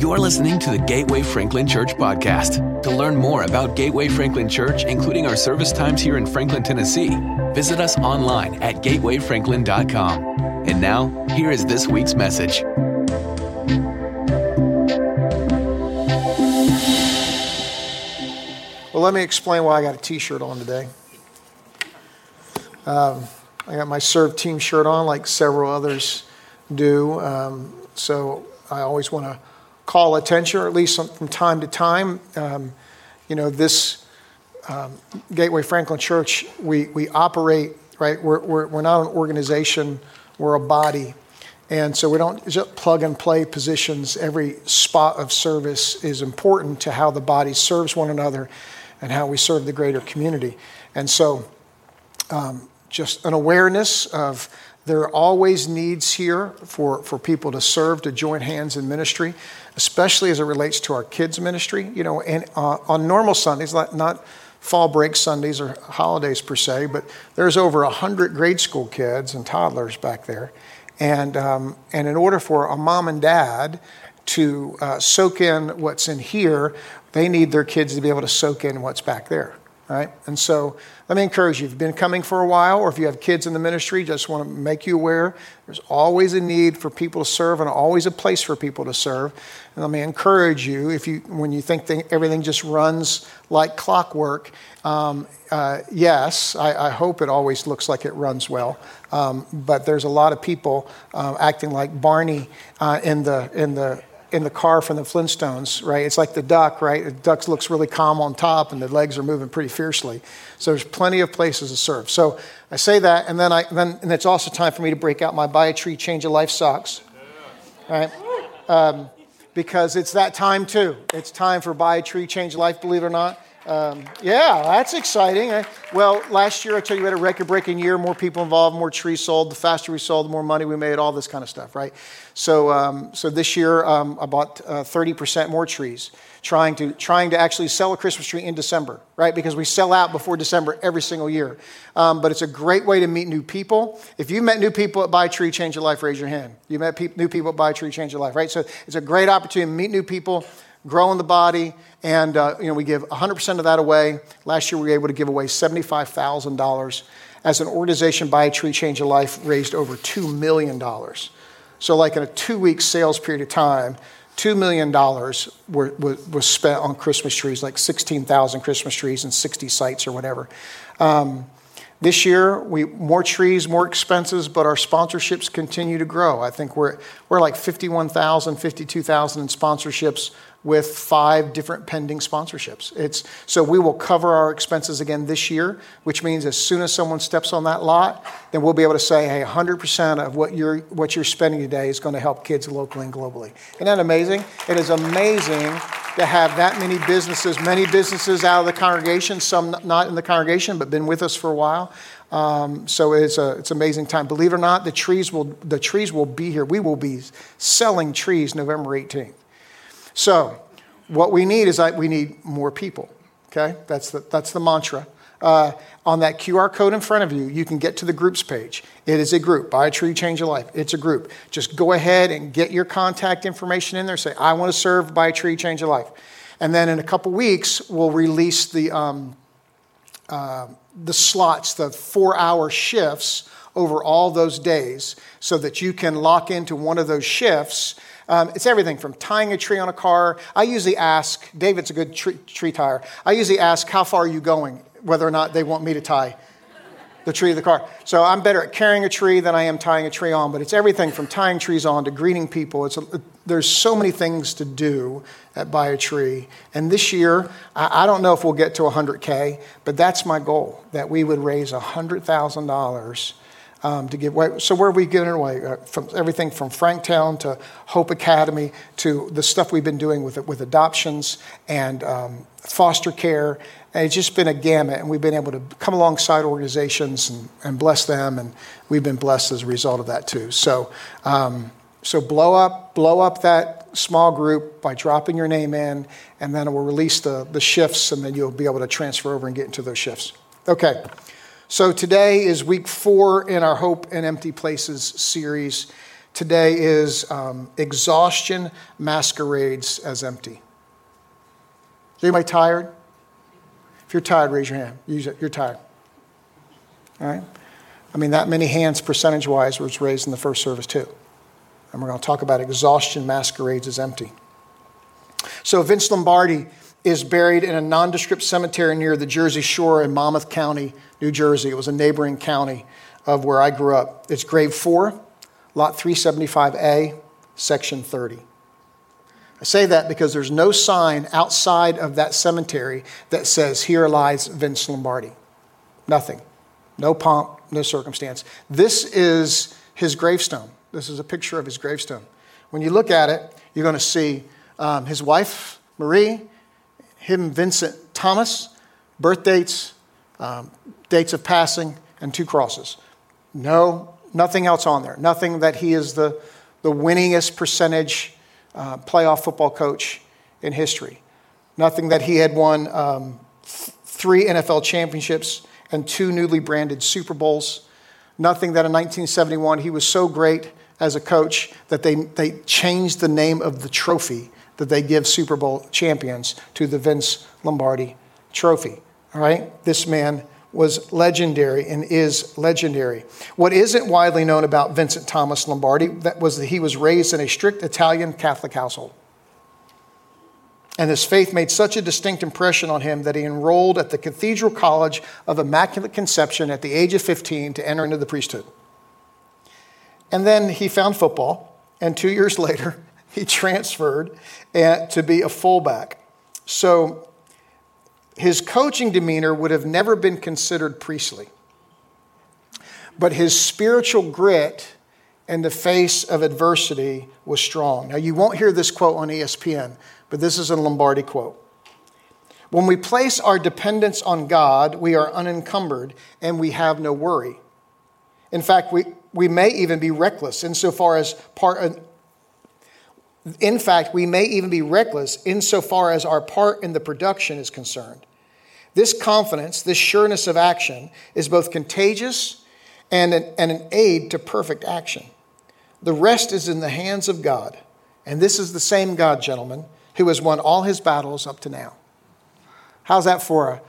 You're listening to the Gateway Franklin Church podcast. To learn more about Gateway Franklin Church, including our service times here in Franklin, Tennessee, visit us online at gatewayfranklin.com. And now, here is this week's message. Well, let me explain why I got a t shirt on today. Um, I got my serve team shirt on, like several others do. Um, so I always want to call attention, or at least from time to time. Um, you know, this um, Gateway Franklin Church, we, we operate, right? We're, we're, we're not an organization, we're a body. And so we don't just plug and play positions. Every spot of service is important to how the body serves one another and how we serve the greater community. And so, um, just an awareness of there are always needs here for, for people to serve, to join hands in ministry, especially as it relates to our kids' ministry. You know, and uh, on normal Sundays, not, not fall break Sundays or holidays per se, but there's over 100 grade school kids and toddlers back there. And, um, and in order for a mom and dad to uh, soak in what's in here, they need their kids to be able to soak in what's back there right? And so let me encourage you if you've been coming for a while or if you have kids in the ministry, just want to make you aware there's always a need for people to serve and always a place for people to serve. And let me encourage you if you, when you think everything just runs like clockwork, um, uh, yes, I, I, hope it always looks like it runs well. Um, but there's a lot of people uh, acting like Barney uh, in the in the in the car from the Flintstones, right? It's like the duck, right? The duck looks really calm on top and the legs are moving pretty fiercely. So there's plenty of places to serve. So I say that, and then, I, then and it's also time for me to break out my Buy a Tree, Change a Life socks, right? Um, because it's that time too. It's time for Buy a Tree, Change Life, believe it or not. Um, yeah, that's exciting. Eh? Well, last year I told you we had a record breaking year, more people involved, more trees sold. The faster we sold, the more money we made, all this kind of stuff, right? So, um, so this year um, I bought uh, 30% more trees, trying to, trying to actually sell a Christmas tree in December, right? Because we sell out before December every single year. Um, but it's a great way to meet new people. If you met new people at Buy Tree, Change Your Life, raise your hand. You met pe- new people at Buy Tree, Change Your Life, right? So it's a great opportunity to meet new people grow in the body, and uh, you know, we give 100% of that away. Last year, we were able to give away $75,000. As an organization, Buy a Tree, Change a Life raised over $2 million. So, like in a two week sales period of time, $2 million were, was spent on Christmas trees, like 16,000 Christmas trees and 60 sites or whatever. Um, this year, we more trees, more expenses, but our sponsorships continue to grow. I think we're, we're like 51,000, 52,000 in sponsorships with five different pending sponsorships. It's, so we will cover our expenses again this year, which means as soon as someone steps on that lot, then we'll be able to say, hey, 100% of what you're, what you're spending today is going to help kids locally and globally. Isn't that amazing? It is amazing to have that many businesses, many businesses out of the congregation, some not in the congregation, but been with us for a while. Um, so it's a it's amazing time. Believe it or not, the trees will the trees will be here. We will be selling trees November 18th. So, what we need is like we need more people. Okay, that's the, that's the mantra. Uh, on that QR code in front of you, you can get to the groups page. It is a group. Buy a tree, change a life. It's a group. Just go ahead and get your contact information in there. Say, I want to serve, buy a tree, change a life. And then in a couple weeks, we'll release the, um, uh, the slots, the four hour shifts over all those days so that you can lock into one of those shifts um, it's everything from tying a tree on a car. I usually ask, David's a good tree, tree tire. I usually ask, how far are you going? Whether or not they want me to tie the tree of the car. So I'm better at carrying a tree than I am tying a tree on, but it's everything from tying trees on to greeting people. It's a, there's so many things to do at Buy a Tree. And this year, I, I don't know if we'll get to 100K, but that's my goal, that we would raise $100,000 um, to give away. So where are we giving away? Uh, from everything from Franktown to Hope Academy to the stuff we've been doing with with adoptions and um, foster care. And it's just been a gamut, and we've been able to come alongside organizations and, and bless them, and we've been blessed as a result of that too. So, um, so blow up, blow up that small group by dropping your name in, and then it will release the, the shifts, and then you'll be able to transfer over and get into those shifts. Okay. So today is week four in our Hope in Empty Places series. today is um, exhaustion masquerades as empty. Is anybody tired? If you're tired, raise your hand. You're tired. All right? I mean, that many hands percentage wise was raised in the first service, too. And we're going to talk about exhaustion masquerades as empty. So, Vince Lombardi is buried in a nondescript cemetery near the Jersey Shore in Monmouth County, New Jersey. It was a neighboring county of where I grew up. It's grave four, lot 375A, section 30. I say that because there's no sign outside of that cemetery that says, Here lies Vince Lombardi. Nothing. No pomp, no circumstance. This is his gravestone. This is a picture of his gravestone. When you look at it, you're going to see um, his wife, Marie, him, Vincent Thomas, birth dates, um, dates of passing, and two crosses. No, nothing else on there. Nothing that he is the, the winningest percentage uh, playoff football coach in history. Nothing that he had won um, th- three NFL championships and two newly branded Super Bowls. Nothing that in 1971 he was so great as a coach that they, they changed the name of the trophy that they give Super Bowl champions to the Vince Lombardi trophy. All right? This man was legendary and is legendary. What isn't widely known about Vincent Thomas Lombardi that was that he was raised in a strict Italian Catholic household. And his faith made such a distinct impression on him that he enrolled at the Cathedral College of Immaculate Conception at the age of 15 to enter into the priesthood. And then he found football, and two years later, he transferred eh, to be a fullback. So his coaching demeanor would have never been considered priestly. But his spiritual grit in the face of adversity was strong. Now, you won't hear this quote on ESPN, but this is a Lombardi quote. When we place our dependence on God, we are unencumbered and we have no worry. In fact, we, we may even be reckless insofar as part, in fact, we may even be reckless insofar as our part in the production is concerned. This confidence, this sureness of action, is both contagious and an, and an aid to perfect action. The rest is in the hands of God. And this is the same God, gentlemen, who has won all his battles up to now. How's that for a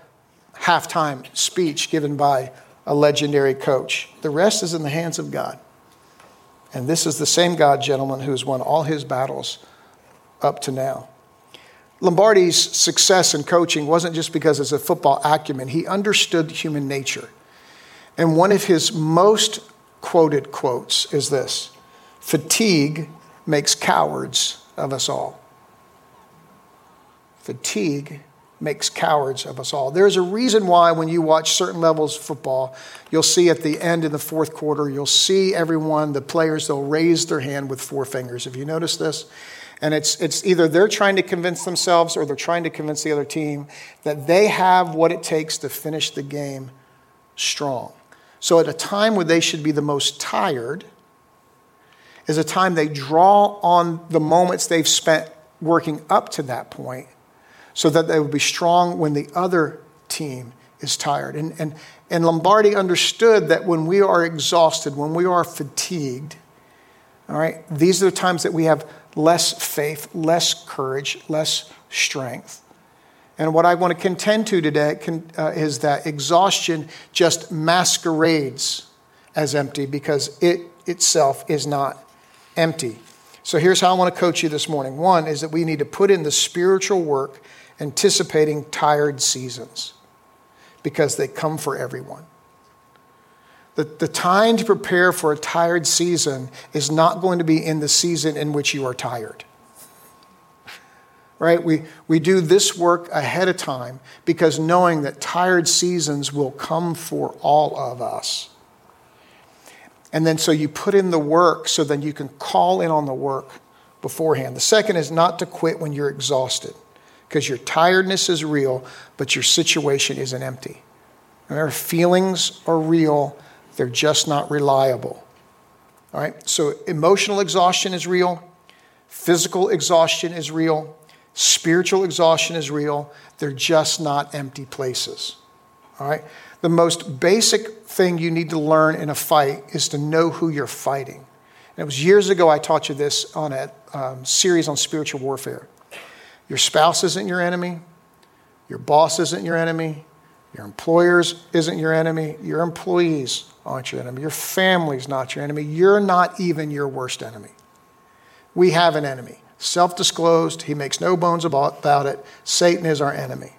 halftime speech given by a legendary coach? The rest is in the hands of God. And this is the same God, gentlemen, who has won all his battles up to now. Lombardi's success in coaching wasn't just because of his football acumen, he understood human nature. And one of his most quoted quotes is this Fatigue makes cowards of us all. Fatigue makes cowards of us all. There's a reason why, when you watch certain levels of football, you'll see at the end in the fourth quarter, you'll see everyone, the players, they'll raise their hand with four fingers. Have you noticed this? And it's, it's either they're trying to convince themselves or they're trying to convince the other team that they have what it takes to finish the game strong. So, at a time where they should be the most tired, is a time they draw on the moments they've spent working up to that point so that they will be strong when the other team is tired. And, and, and Lombardi understood that when we are exhausted, when we are fatigued, all right, these are the times that we have less faith, less courage, less strength. And what I want to contend to today uh, is that exhaustion just masquerades as empty because it itself is not empty. So here's how I want to coach you this morning. One is that we need to put in the spiritual work anticipating tired seasons because they come for everyone. The, the time to prepare for a tired season is not going to be in the season in which you are tired. Right? We, we do this work ahead of time because knowing that tired seasons will come for all of us. And then so you put in the work so then you can call in on the work beforehand. The second is not to quit when you're exhausted because your tiredness is real, but your situation isn't empty. Remember, feelings are real, they're just not reliable. All right, so emotional exhaustion is real, physical exhaustion is real, spiritual exhaustion is real, they're just not empty places. All right, the most basic thing you need to learn in a fight is to know who you're fighting. And it was years ago I taught you this on a um, series on spiritual warfare. Your spouse isn't your enemy, your boss isn't your enemy, your employers isn't your enemy, your employees aren't your enemy, your family's not your enemy, you're not even your worst enemy. We have an enemy. Self disclosed, he makes no bones about it. Satan is our enemy.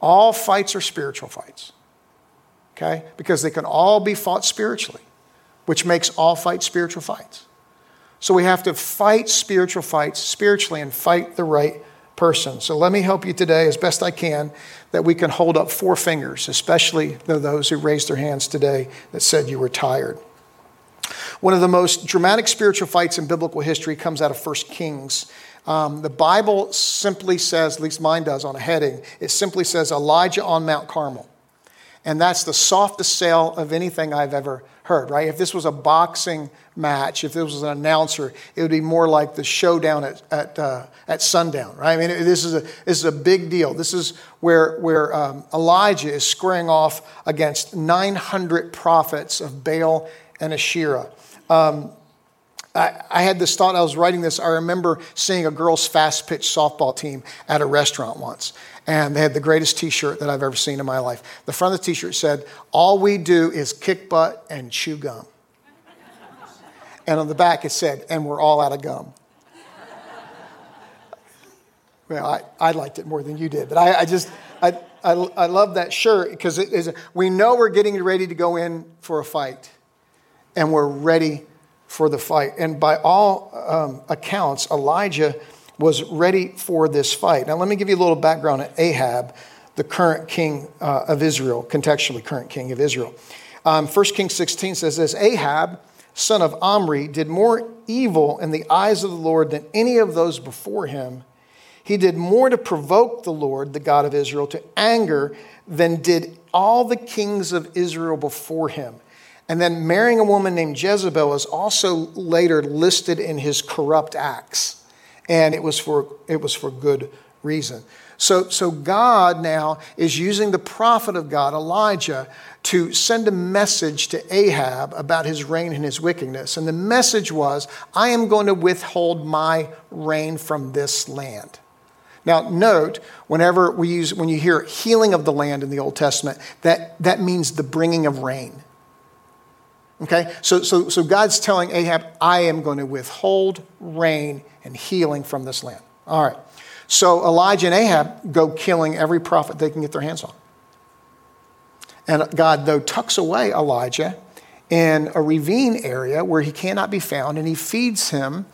All fights are spiritual fights, okay? Because they can all be fought spiritually, which makes all fights spiritual fights. So we have to fight spiritual fights spiritually and fight the right person. So let me help you today as best I can that we can hold up four fingers, especially those who raised their hands today that said you were tired. One of the most dramatic spiritual fights in biblical history comes out of 1 Kings. Um, the Bible simply says, at least mine does on a heading, it simply says Elijah on Mount Carmel. And that's the softest sell of anything I've ever heard, right? If this was a boxing match, if this was an announcer, it would be more like the showdown at, at, uh, at sundown, right? I mean, this is, a, this is a big deal. This is where, where um, Elijah is squaring off against 900 prophets of Baal and Asherah. Um, I, I, had this thought, I was writing this. I remember seeing a girls' fast pitch softball team at a restaurant once. And they had the greatest t shirt that I've ever seen in my life. The front of the t shirt said, All we do is kick butt and chew gum. and on the back it said, And we're all out of gum. well, I, I liked it more than you did, but I, I just, I, I, I love that shirt because it is, we know we're getting ready to go in for a fight and we're ready for the fight. And by all um, accounts, Elijah was ready for this fight. Now, let me give you a little background on Ahab, the current king uh, of Israel, contextually current king of Israel. Um, 1 Kings 16 says this Ahab, son of Omri, did more evil in the eyes of the Lord than any of those before him. He did more to provoke the Lord, the God of Israel, to anger than did all the kings of Israel before him. And then marrying a woman named Jezebel is also later listed in his corrupt acts. And it was for, it was for good reason. So, so God now is using the prophet of God, Elijah, to send a message to Ahab about his reign and his wickedness. And the message was, I am going to withhold my rain from this land. Now, note, whenever we use, when you hear healing of the land in the Old Testament, that, that means the bringing of rain. Okay? So, so, so God's telling Ahab, I am going to withhold rain and healing from this land. All right. So Elijah and Ahab go killing every prophet they can get their hands on. And God, though, tucks away Elijah in a ravine area where he cannot be found, and he feeds him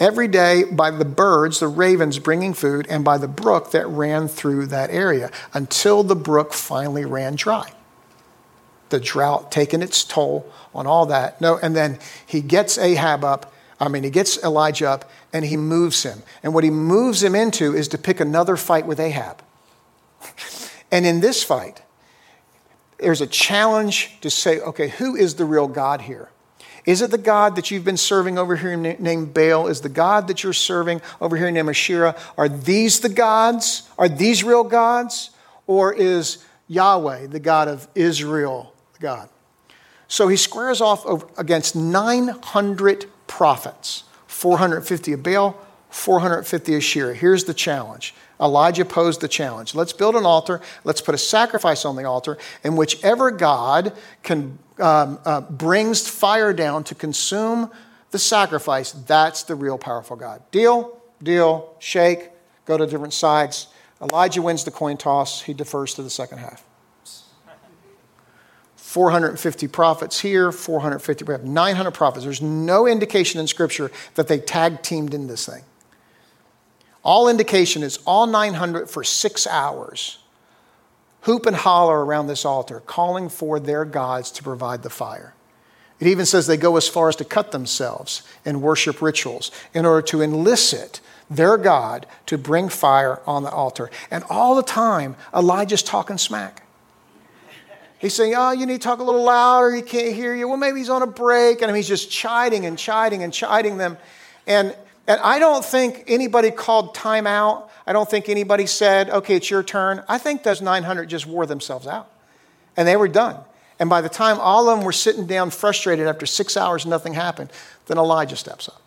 every day by the birds, the ravens bringing food, and by the brook that ran through that area until the brook finally ran dry the drought taking its toll on all that. No, and then he gets Ahab up, I mean, he gets Elijah up and he moves him. And what he moves him into is to pick another fight with Ahab. and in this fight, there's a challenge to say, okay, who is the real God here? Is it the God that you've been serving over here named Baal? Is the God that you're serving over here named Asherah? Are these the gods? Are these real gods? Or is Yahweh the God of Israel God. So he squares off against 900 prophets 450 of Baal, 450 of Asherah. Here's the challenge. Elijah posed the challenge. Let's build an altar. Let's put a sacrifice on the altar, and whichever God can um, uh, brings fire down to consume the sacrifice, that's the real powerful God. Deal, deal, shake, go to different sides. Elijah wins the coin toss. He defers to the second half. 450 prophets here, 450, we have 900 prophets. There's no indication in Scripture that they tag teamed in this thing. All indication is all 900 for six hours hoop and holler around this altar, calling for their gods to provide the fire. It even says they go as far as to cut themselves in worship rituals in order to elicit their God to bring fire on the altar. And all the time, Elijah's talking smack. He's saying, Oh, you need to talk a little louder. He can't hear you. Well, maybe he's on a break. And he's just chiding and chiding and chiding them. And, and I don't think anybody called time out. I don't think anybody said, Okay, it's your turn. I think those 900 just wore themselves out. And they were done. And by the time all of them were sitting down frustrated after six hours, nothing happened, then Elijah steps up.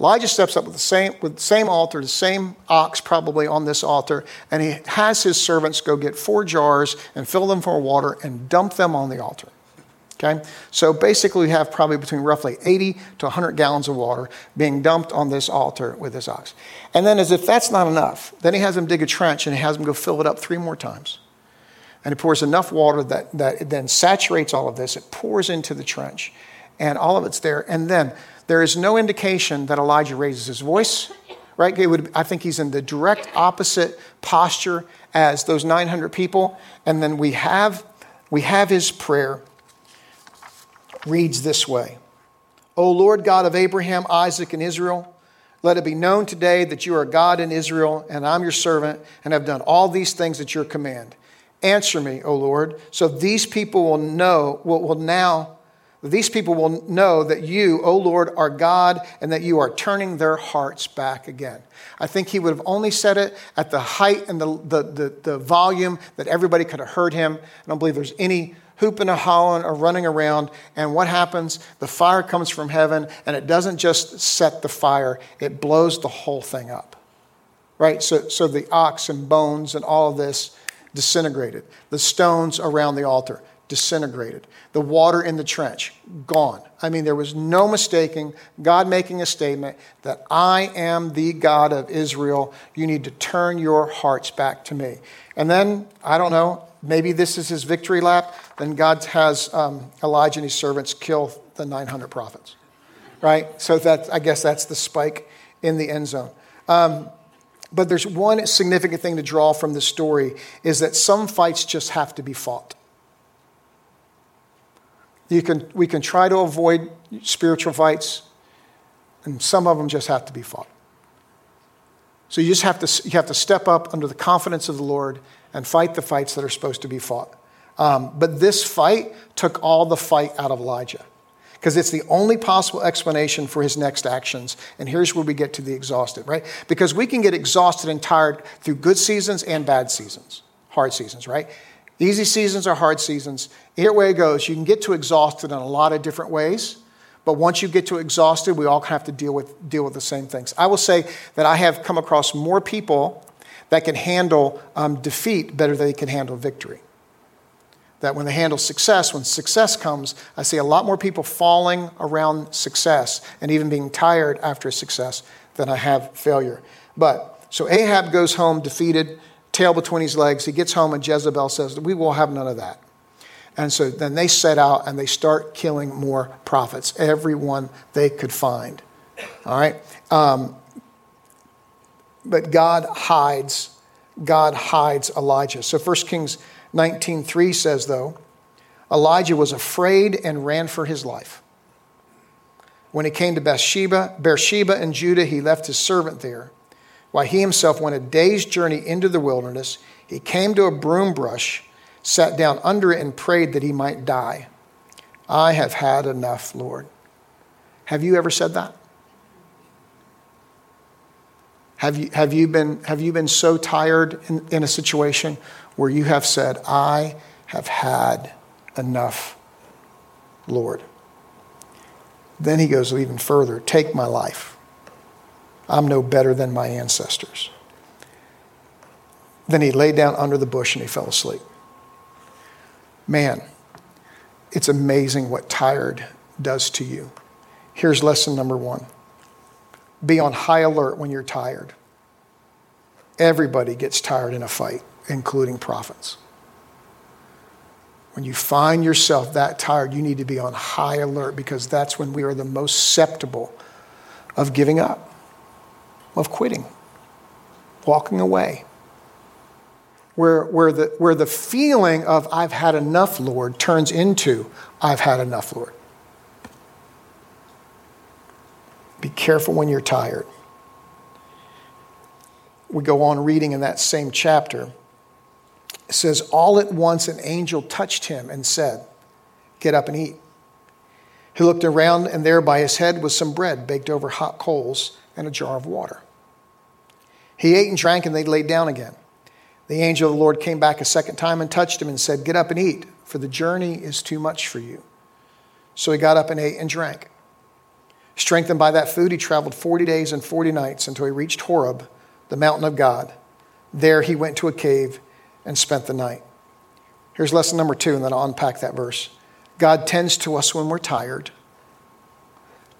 Elijah steps up with the same, with the same altar, the same ox probably on this altar, and he has his servants go get four jars and fill them full of water and dump them on the altar. Okay? So basically, we have probably between roughly 80 to 100 gallons of water being dumped on this altar with this ox. And then, as if that's not enough, then he has them dig a trench and he has them go fill it up three more times. And he pours enough water that, that it then saturates all of this. It pours into the trench, and all of it's there. And then there is no indication that Elijah raises his voice, right? Would, I think he's in the direct opposite posture as those 900 people. And then we have, we have his prayer reads this way O Lord God of Abraham, Isaac, and Israel, let it be known today that you are God in Israel, and I'm your servant, and have done all these things at your command. Answer me, O Lord, so these people will know, will, will now these people will know that you, O Lord, are God and that you are turning their hearts back again. I think he would have only said it at the height and the, the, the, the volume that everybody could have heard him. I don't believe there's any hooping and hollering or running around. And what happens? The fire comes from heaven and it doesn't just set the fire, it blows the whole thing up. Right? So, so the ox and bones and all of this disintegrated. The stones around the altar disintegrated. The water in the trench, gone. I mean, there was no mistaking God making a statement that I am the God of Israel. You need to turn your hearts back to me. And then, I don't know, maybe this is his victory lap. Then God has um, Elijah and his servants kill the 900 prophets, right? So that I guess that's the spike in the end zone. Um, but there's one significant thing to draw from this story is that some fights just have to be fought. You can, we can try to avoid spiritual fights, and some of them just have to be fought. So you just have to, you have to step up under the confidence of the Lord and fight the fights that are supposed to be fought. Um, but this fight took all the fight out of Elijah because it's the only possible explanation for his next actions. And here's where we get to the exhausted, right? Because we can get exhausted and tired through good seasons and bad seasons, hard seasons, right? Easy seasons are hard seasons. Here way it goes. You can get to exhausted in a lot of different ways. But once you get to exhausted, we all have to deal with, deal with the same things. I will say that I have come across more people that can handle um, defeat better than they can handle victory. That when they handle success, when success comes, I see a lot more people falling around success and even being tired after success than I have failure. But so Ahab goes home defeated tail between his legs. He gets home, and Jezebel says, We will have none of that. And so then they set out and they start killing more prophets, everyone they could find. All right? Um, but God hides, God hides Elijah. So 1 Kings 19.3 says, though, Elijah was afraid and ran for his life. When he came to Bathsheba, Beersheba and Judah, he left his servant there while he himself went a day's journey into the wilderness, he came to a broom brush, sat down under it, and prayed that he might die. I have had enough, Lord. Have you ever said that? Have you, have you, been, have you been so tired in, in a situation where you have said, I have had enough, Lord? Then he goes even further Take my life. I'm no better than my ancestors. Then he lay down under the bush and he fell asleep. Man, it's amazing what tired does to you. Here's lesson number one be on high alert when you're tired. Everybody gets tired in a fight, including prophets. When you find yourself that tired, you need to be on high alert because that's when we are the most susceptible of giving up of quitting, walking away. Where, where, the, where the feeling of I've had enough, Lord, turns into I've had enough, Lord. Be careful when you're tired. We go on reading in that same chapter. It says, All at once an angel touched him and said, Get up and eat. He looked around, and there by his head was some bread baked over hot coals and a jar of water. He ate and drank, and they laid down again. The angel of the Lord came back a second time and touched him and said, Get up and eat, for the journey is too much for you. So he got up and ate and drank. Strengthened by that food, he traveled 40 days and 40 nights until he reached Horeb, the mountain of God. There he went to a cave and spent the night. Here's lesson number two, and then I'll unpack that verse. God tends to us when we're tired.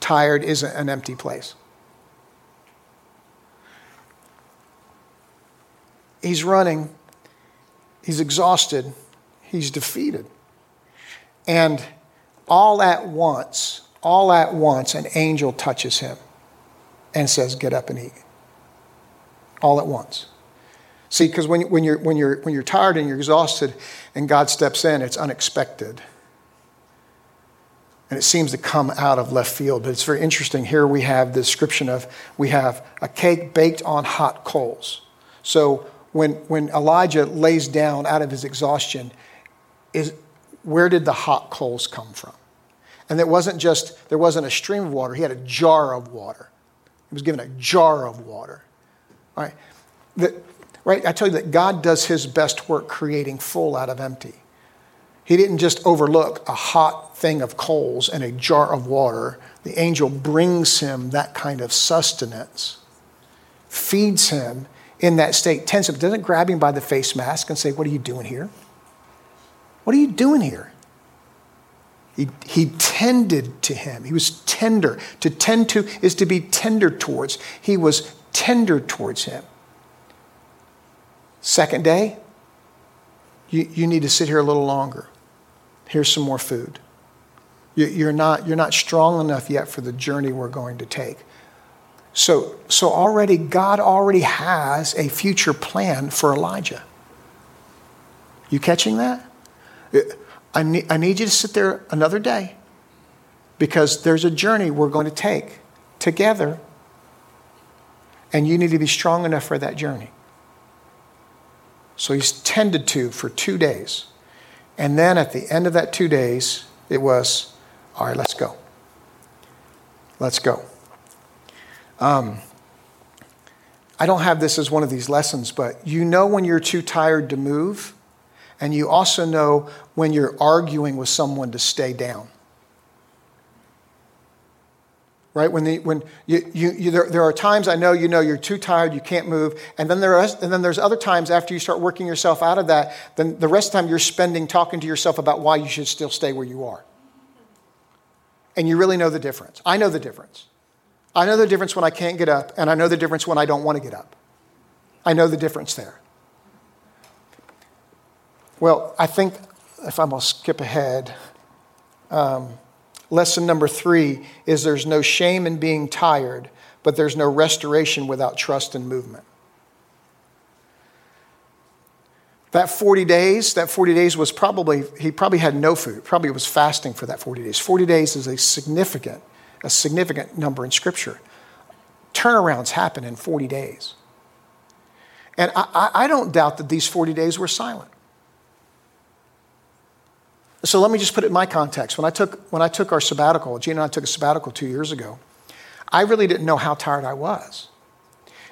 Tired isn't an empty place. He's running, he's exhausted, he's defeated. And all at once, all at once, an angel touches him and says, Get up and eat. All at once. See, because when, when, you're, when, you're, when you're tired and you're exhausted and God steps in, it's unexpected. And it seems to come out of left field. But it's very interesting. Here we have the description of we have a cake baked on hot coals. So when, when Elijah lays down out of his exhaustion, is where did the hot coals come from? And it wasn't just, there wasn't a stream of water, he had a jar of water. He was given a jar of water. All right. The, right? I tell you that God does his best work creating full out of empty. He didn't just overlook a hot thing of coals and a jar of water. The angel brings him that kind of sustenance, feeds him in that state, tends him, doesn't grab him by the face mask and say, What are you doing here? What are you doing here? He, he tended to him. He was tender. To tend to is to be tender towards. He was tender towards him. Second day, you, you need to sit here a little longer. Here's some more food. You, you're, not, you're not strong enough yet for the journey we're going to take. So, so already, God already has a future plan for Elijah. You catching that? I need, I need you to sit there another day because there's a journey we're going to take together, and you need to be strong enough for that journey. So he's tended to for two days. And then at the end of that two days, it was, all right, let's go. Let's go. Um, I don't have this as one of these lessons, but you know when you're too tired to move, and you also know when you're arguing with someone to stay down right? When, the, when you, you, you, there, there are times I know you know you're too tired, you can't move, and then, there is, and then there's other times after you start working yourself out of that, then the rest of the time you're spending talking to yourself about why you should still stay where you are. And you really know the difference. I know the difference. I know the difference when I can't get up, and I know the difference when I don't want to get up. I know the difference there. Well, I think if I'm going to skip ahead, um, Lesson number three is there's no shame in being tired, but there's no restoration without trust and movement. That 40 days, that 40 days was probably, he probably had no food, probably was fasting for that 40 days. 40 days is a significant, a significant number in Scripture. Turnarounds happen in 40 days. And I, I don't doubt that these 40 days were silent. So let me just put it in my context. When I took, when I took our sabbatical, Gina and I took a sabbatical two years ago, I really didn't know how tired I was.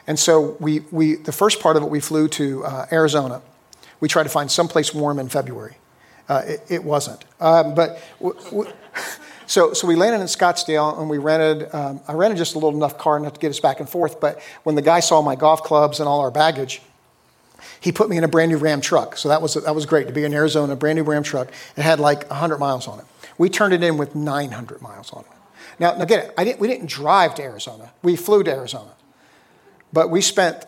And so we, we, the first part of it, we flew to uh, Arizona. We tried to find someplace warm in February. Uh, it, it, wasn't. Um, but w- w- so, so we landed in Scottsdale and we rented, um, I rented just a little enough car enough to get us back and forth. But when the guy saw my golf clubs and all our baggage, he put me in a brand new Ram truck. So that was, that was great to be in Arizona, a brand new Ram truck. It had like 100 miles on it. We turned it in with 900 miles on it. Now, now get it, I didn't, we didn't drive to Arizona. We flew to Arizona. But we spent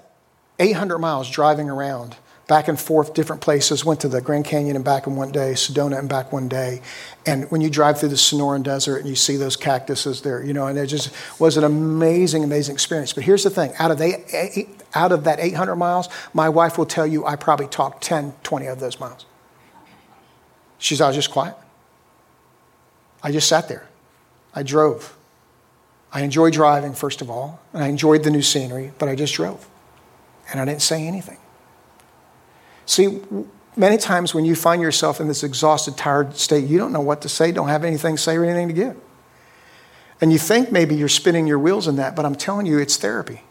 800 miles driving around back and forth different places went to the grand canyon and back in one day sedona and back one day and when you drive through the sonoran desert and you see those cactuses there you know and it just was an amazing amazing experience but here's the thing out of the out of that 800 miles, my wife will tell you I probably talked 10, 20 of those miles. She's, I was just quiet. I just sat there. I drove. I enjoyed driving, first of all, and I enjoyed the new scenery, but I just drove. And I didn't say anything. See, many times when you find yourself in this exhausted, tired state, you don't know what to say, don't have anything to say or anything to give. And you think maybe you're spinning your wheels in that, but I'm telling you, it's therapy.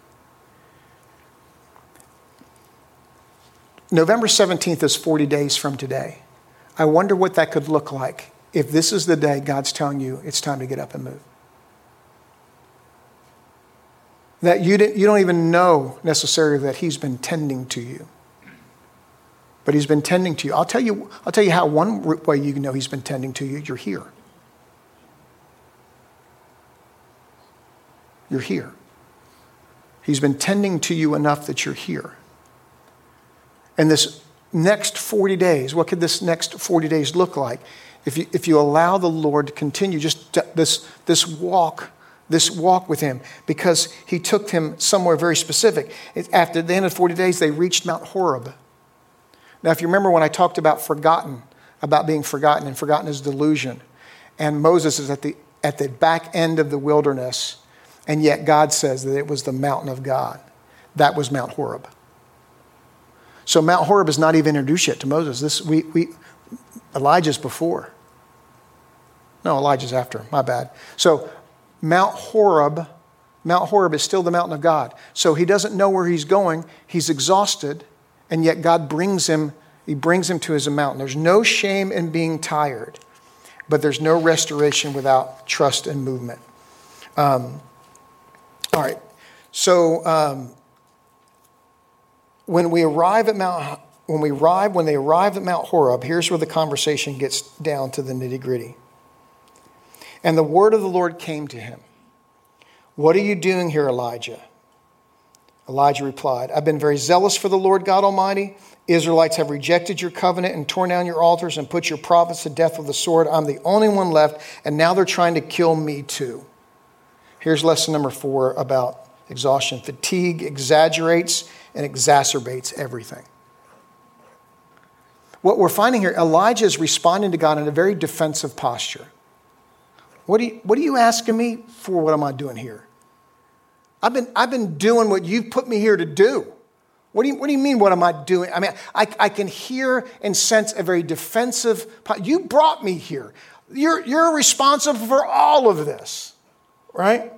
November 17th is 40 days from today. I wonder what that could look like if this is the day God's telling you it's time to get up and move. That you, you don't even know necessarily that He's been tending to you. But He's been tending to you. I'll tell you, I'll tell you how one way you can know He's been tending to you you're here. You're here. He's been tending to you enough that you're here. And this next 40 days, what could this next 40 days look like? If you, if you allow the Lord to continue just to, this, this walk, this walk with Him, because He took him somewhere very specific. After the end of 40 days, they reached Mount Horeb. Now, if you remember when I talked about forgotten, about being forgotten, and forgotten is delusion, and Moses is at the, at the back end of the wilderness, and yet God says that it was the mountain of God. That was Mount Horeb. So Mount Horeb is not even introduced yet to Moses. This we, we Elijah's before. No, Elijah's after. My bad. So Mount Horeb, Mount Horeb is still the mountain of God. So he doesn't know where he's going. He's exhausted, and yet God brings him. He brings him to his mountain. There's no shame in being tired, but there's no restoration without trust and movement. Um, all right. So um, when we arrive at Mount, when we arrive, when they arrive at Mount Horeb, here's where the conversation gets down to the nitty gritty. And the word of the Lord came to him. What are you doing here, Elijah? Elijah replied, I've been very zealous for the Lord God Almighty. Israelites have rejected your covenant and torn down your altars and put your prophets to death with the sword. I'm the only one left, and now they're trying to kill me too. Here's lesson number four about exhaustion fatigue exaggerates and exacerbates everything. What we're finding here, Elijah is responding to God in a very defensive posture. What are you, what are you asking me for? What am I doing here? I've been, I've been doing what you've put me here to do. What do, you, what do you mean, what am I doing? I mean, I, I can hear and sense a very defensive. You brought me here. You're, you're responsible for all of this, right?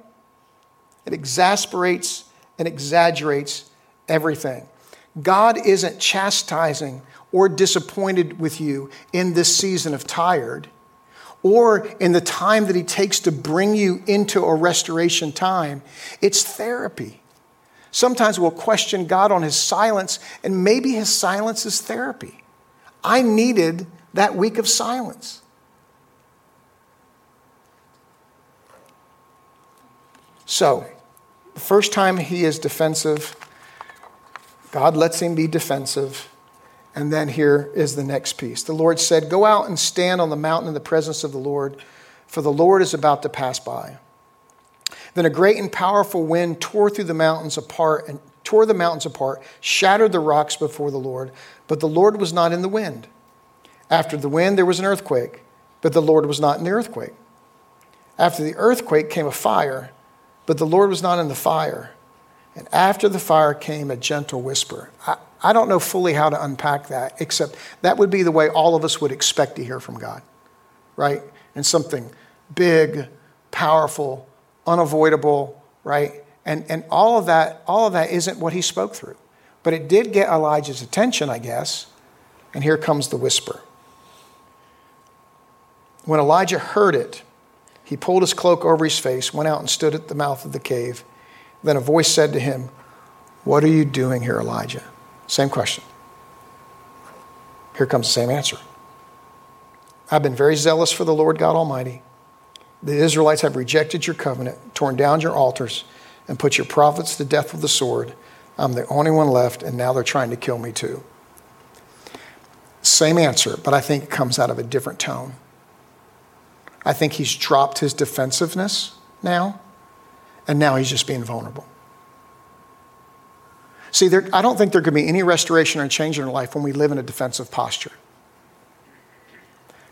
It exasperates and exaggerates everything. God isn't chastising or disappointed with you in this season of tired or in the time that He takes to bring you into a restoration time. It's therapy. Sometimes we'll question God on His silence, and maybe His silence is therapy. I needed that week of silence. So, the first time he is defensive, God lets him be defensive. And then here is the next piece. The Lord said, Go out and stand on the mountain in the presence of the Lord, for the Lord is about to pass by. Then a great and powerful wind tore through the mountains apart and tore the mountains apart, shattered the rocks before the Lord, but the Lord was not in the wind. After the wind, there was an earthquake, but the Lord was not in the earthquake. After the earthquake came a fire, but the Lord was not in the fire. And after the fire came a gentle whisper. I, I don't know fully how to unpack that, except that would be the way all of us would expect to hear from God, right? And something big, powerful, unavoidable, right? And, and all of that, all of that isn't what he spoke through. But it did get Elijah's attention, I guess. And here comes the whisper. When Elijah heard it, he pulled his cloak over his face, went out and stood at the mouth of the cave. Then a voice said to him, What are you doing here, Elijah? Same question. Here comes the same answer. I've been very zealous for the Lord God Almighty. The Israelites have rejected your covenant, torn down your altars, and put your prophets to death with the sword. I'm the only one left, and now they're trying to kill me too. Same answer, but I think it comes out of a different tone. I think he's dropped his defensiveness now, and now he's just being vulnerable. See, there, I don't think there could be any restoration or change in our life when we live in a defensive posture.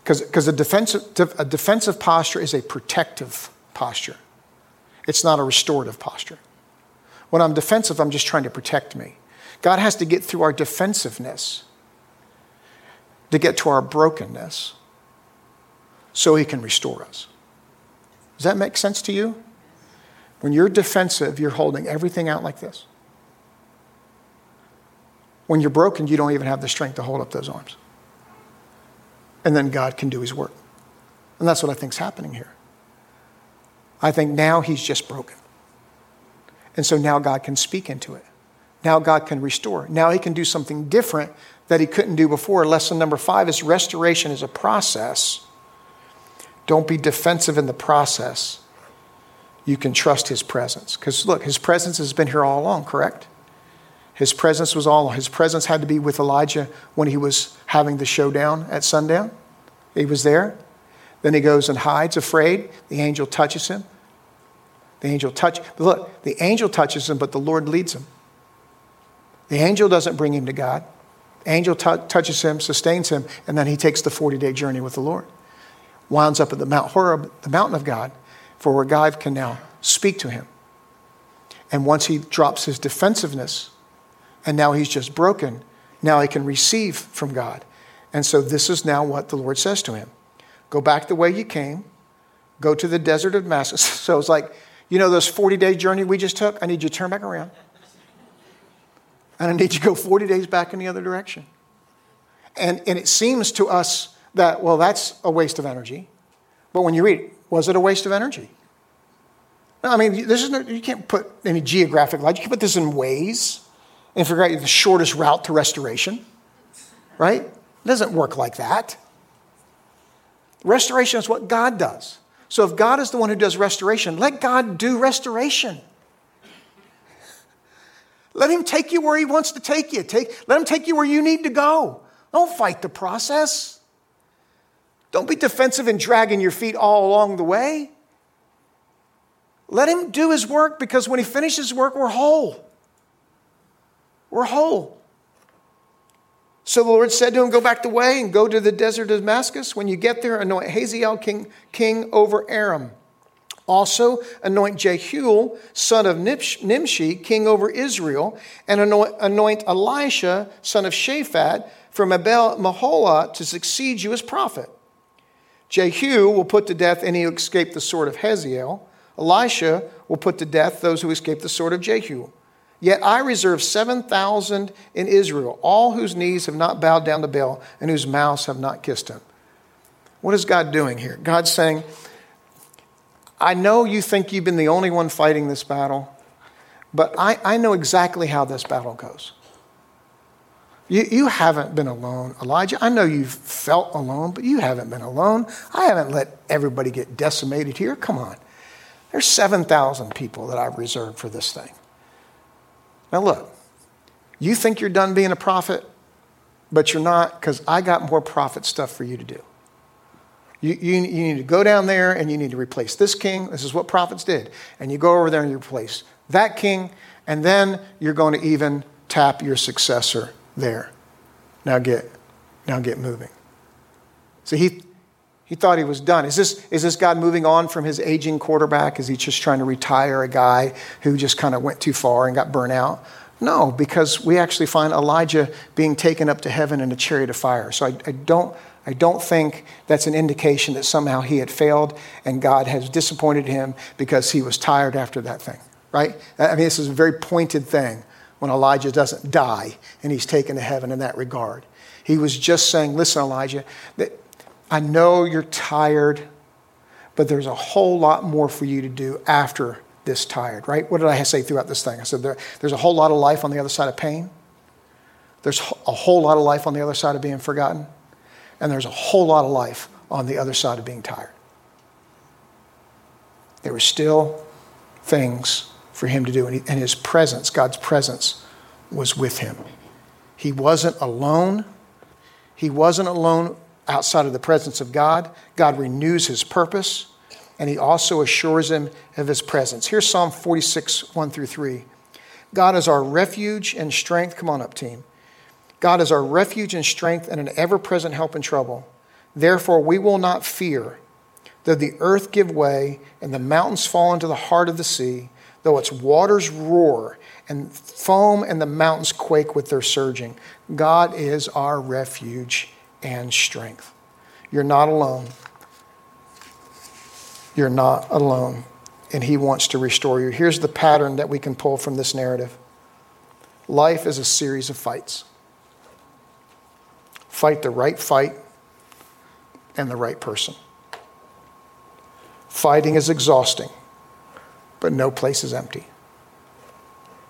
Because a defensive, a defensive posture is a protective posture, it's not a restorative posture. When I'm defensive, I'm just trying to protect me. God has to get through our defensiveness to get to our brokenness so he can restore us. Does that make sense to you? When you're defensive, you're holding everything out like this. When you're broken, you don't even have the strength to hold up those arms. and then God can do his work. And that's what I think is happening here. I think now he's just broken. And so now God can speak into it. Now God can restore. Now he can do something different that he couldn't do before. Lesson number five is restoration is a process. Don't be defensive in the process. You can trust his presence. Because look, his presence has been here all along, correct? His presence was all, his presence had to be with Elijah when he was having the showdown at sundown. He was there. Then he goes and hides, afraid. The angel touches him. The angel touch. Look, the angel touches him, but the Lord leads him. The angel doesn't bring him to God. Angel t- touches him, sustains him, and then he takes the 40 day journey with the Lord. Winds up at the Mount Horeb, the mountain of God, for where God can now speak to him. And once he drops his defensiveness, and now he's just broken, now he can receive from God. And so this is now what the Lord says to him Go back the way you came, go to the desert of Damascus. So it's like, you know, this 40 day journey we just took? I need you to turn back around. And I need you to go 40 days back in the other direction. And, and it seems to us that, well, that's a waste of energy. But when you read was it a waste of energy? I mean, this is no, you can't put any geographic logic. You can put this in ways and figure out the shortest route to restoration, right? It doesn't work like that. Restoration is what God does. So if God is the one who does restoration, let God do restoration. Let him take you where he wants to take you. Take, let him take you where you need to go. Don't fight the process. Don't be defensive and dragging your feet all along the way. Let him do his work because when he finishes work, we're whole. We're whole. So the Lord said to him, Go back the way and go to the desert of Damascus. When you get there, anoint Hazael king, king over Aram. Also, anoint Jehuel, son of Nimshi, king over Israel, and anoint, anoint Elisha, son of Shaphat, from Abel Meholah to succeed you as prophet. Jehu will put to death any who escape the sword of Hazael. Elisha will put to death those who escape the sword of Jehu. Yet I reserve 7,000 in Israel, all whose knees have not bowed down to Baal and whose mouths have not kissed him. What is God doing here? God's saying, I know you think you've been the only one fighting this battle, but I, I know exactly how this battle goes. You, you haven't been alone, Elijah. I know you've felt alone, but you haven't been alone. I haven't let everybody get decimated here. Come on. There's 7,000 people that I've reserved for this thing. Now, look, you think you're done being a prophet, but you're not because I got more prophet stuff for you to do. You, you, you, need to go down there and you need to replace this king. This is what prophets did. And you go over there and you replace that king, and then you're going to even tap your successor there. Now get, now get moving. So he, he thought he was done. Is this, is this God moving on from his aging quarterback? Is he just trying to retire a guy who just kind of went too far and got burnt out? No, because we actually find Elijah being taken up to heaven in a chariot of fire. So I, I don't I don't think that's an indication that somehow he had failed and God has disappointed him because he was tired after that thing, right? I mean, this is a very pointed thing when Elijah doesn't die and he's taken to heaven in that regard. He was just saying, Listen, Elijah, that I know you're tired, but there's a whole lot more for you to do after this tired, right? What did I say throughout this thing? I said there, there's a whole lot of life on the other side of pain. There's a whole lot of life on the other side of being forgotten and there's a whole lot of life on the other side of being tired. There were still things for him to do, and, he, and his presence, God's presence, was with him. He wasn't alone. He wasn't alone outside of the presence of God. God renews his purpose, and he also assures him of his presence. Here's Psalm 46, 1 through 3. God is our refuge and strength. Come on up, team. God is our refuge and strength and an ever present help in trouble. Therefore, we will not fear, though the earth give way and the mountains fall into the heart of the sea, though its waters roar and foam and the mountains quake with their surging. God is our refuge and strength. You're not alone. You're not alone. And He wants to restore you. Here's the pattern that we can pull from this narrative life is a series of fights fight the right fight, and the right person. Fighting is exhausting, but no place is empty.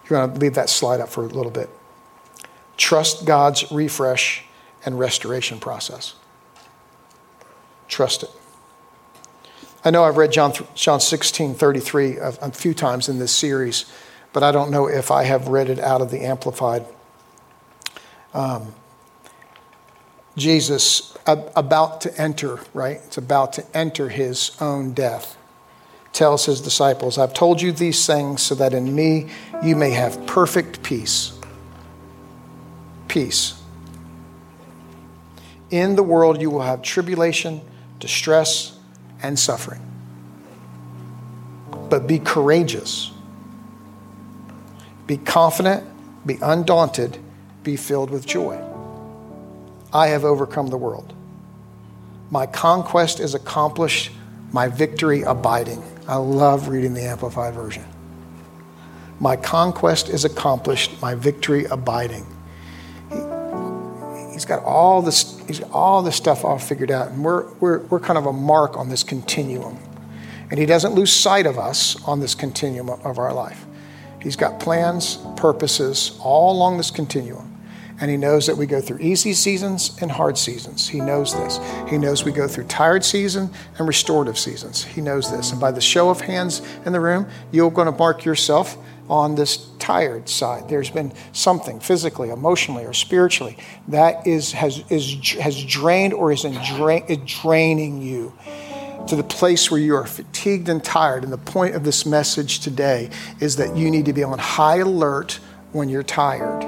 You're going to leave that slide up for a little bit. Trust God's refresh and restoration process. Trust it. I know I've read John, John 16 33 a, a few times in this series, but I don't know if I have read it out of the Amplified. Um, Jesus about to enter, right? It's about to enter his own death. Tells his disciples, I've told you these things so that in me you may have perfect peace. Peace. In the world you will have tribulation, distress, and suffering. But be courageous. Be confident, be undaunted, be filled with joy. I have overcome the world. My conquest is accomplished, my victory abiding. I love reading the Amplified Version. My conquest is accomplished, my victory abiding. He, has got all this, he's got all this stuff all figured out, and we're, we're, we're kind of a mark on this continuum. And he doesn't lose sight of us on this continuum of our life. He's got plans, purposes all along this continuum. And he knows that we go through easy seasons and hard seasons. He knows this. He knows we go through tired season and restorative seasons. He knows this. And by the show of hands in the room, you're going to mark yourself on this tired side. There's been something physically, emotionally, or spiritually that is has is has drained or is, dra- is draining you to the place where you are fatigued and tired. And the point of this message today is that you need to be on high alert when you're tired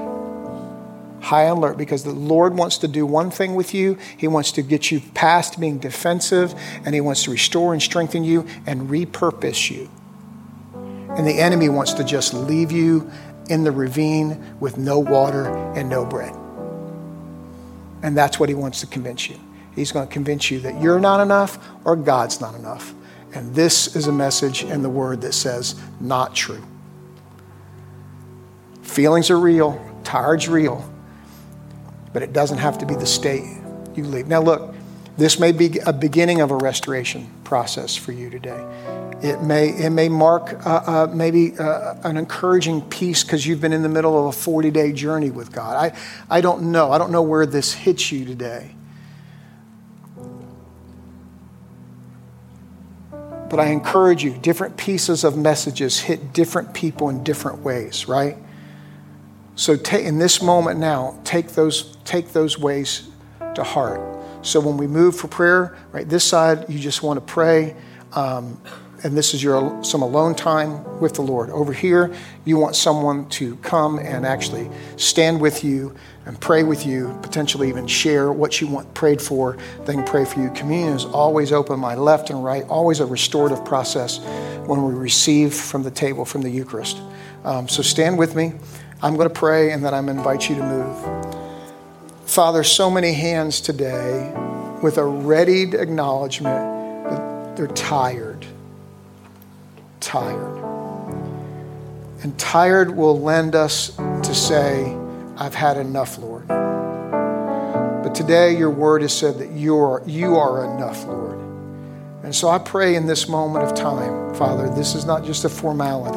high alert because the Lord wants to do one thing with you. He wants to get you past being defensive and He wants to restore and strengthen you and repurpose you. And the enemy wants to just leave you in the ravine with no water and no bread. And that's what he wants to convince you. He's going to convince you that you're not enough or God's not enough. And this is a message in the word that says, not true. Feelings are real, tired's real, but it doesn't have to be the state you leave. Now, look, this may be a beginning of a restoration process for you today. It may, it may mark uh, uh, maybe uh, an encouraging piece because you've been in the middle of a 40 day journey with God. I, I don't know. I don't know where this hits you today. But I encourage you, different pieces of messages hit different people in different ways, right? So take, in this moment now, take those, take those ways to heart. So when we move for prayer, right, this side, you just want to pray. Um, and this is your some alone time with the Lord. Over here, you want someone to come and actually stand with you and pray with you, potentially even share what you want prayed for, then pray for you. Communion is always open, my left and right, always a restorative process when we receive from the table, from the Eucharist. Um, so stand with me. I'm going to pray and then I'm going to invite you to move. Father, so many hands today with a readied acknowledgement that they're tired. Tired. And tired will lend us to say, I've had enough, Lord. But today your word has said that you are, you are enough, Lord. And so I pray in this moment of time, Father, this is not just a formality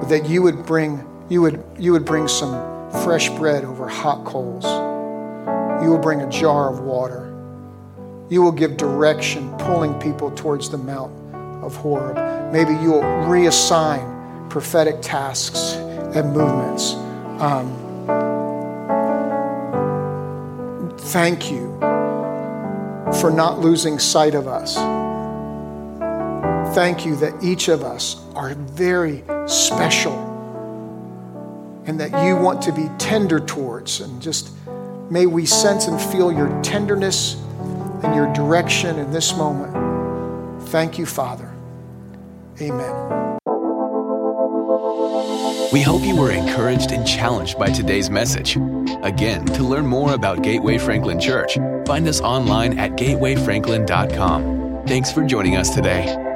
but that you would bring you would you would bring some fresh bread over hot coals. You will bring a jar of water. You will give direction, pulling people towards the Mount of Horeb. Maybe you will reassign prophetic tasks and movements. Um, thank you for not losing sight of us thank you that each of us are very special and that you want to be tender towards. And just may we sense and feel your tenderness and your direction in this moment. Thank you, Father. Amen. We hope you were encouraged and challenged by today's message. Again, to learn more about Gateway Franklin Church, find us online at gatewayfranklin.com. Thanks for joining us today.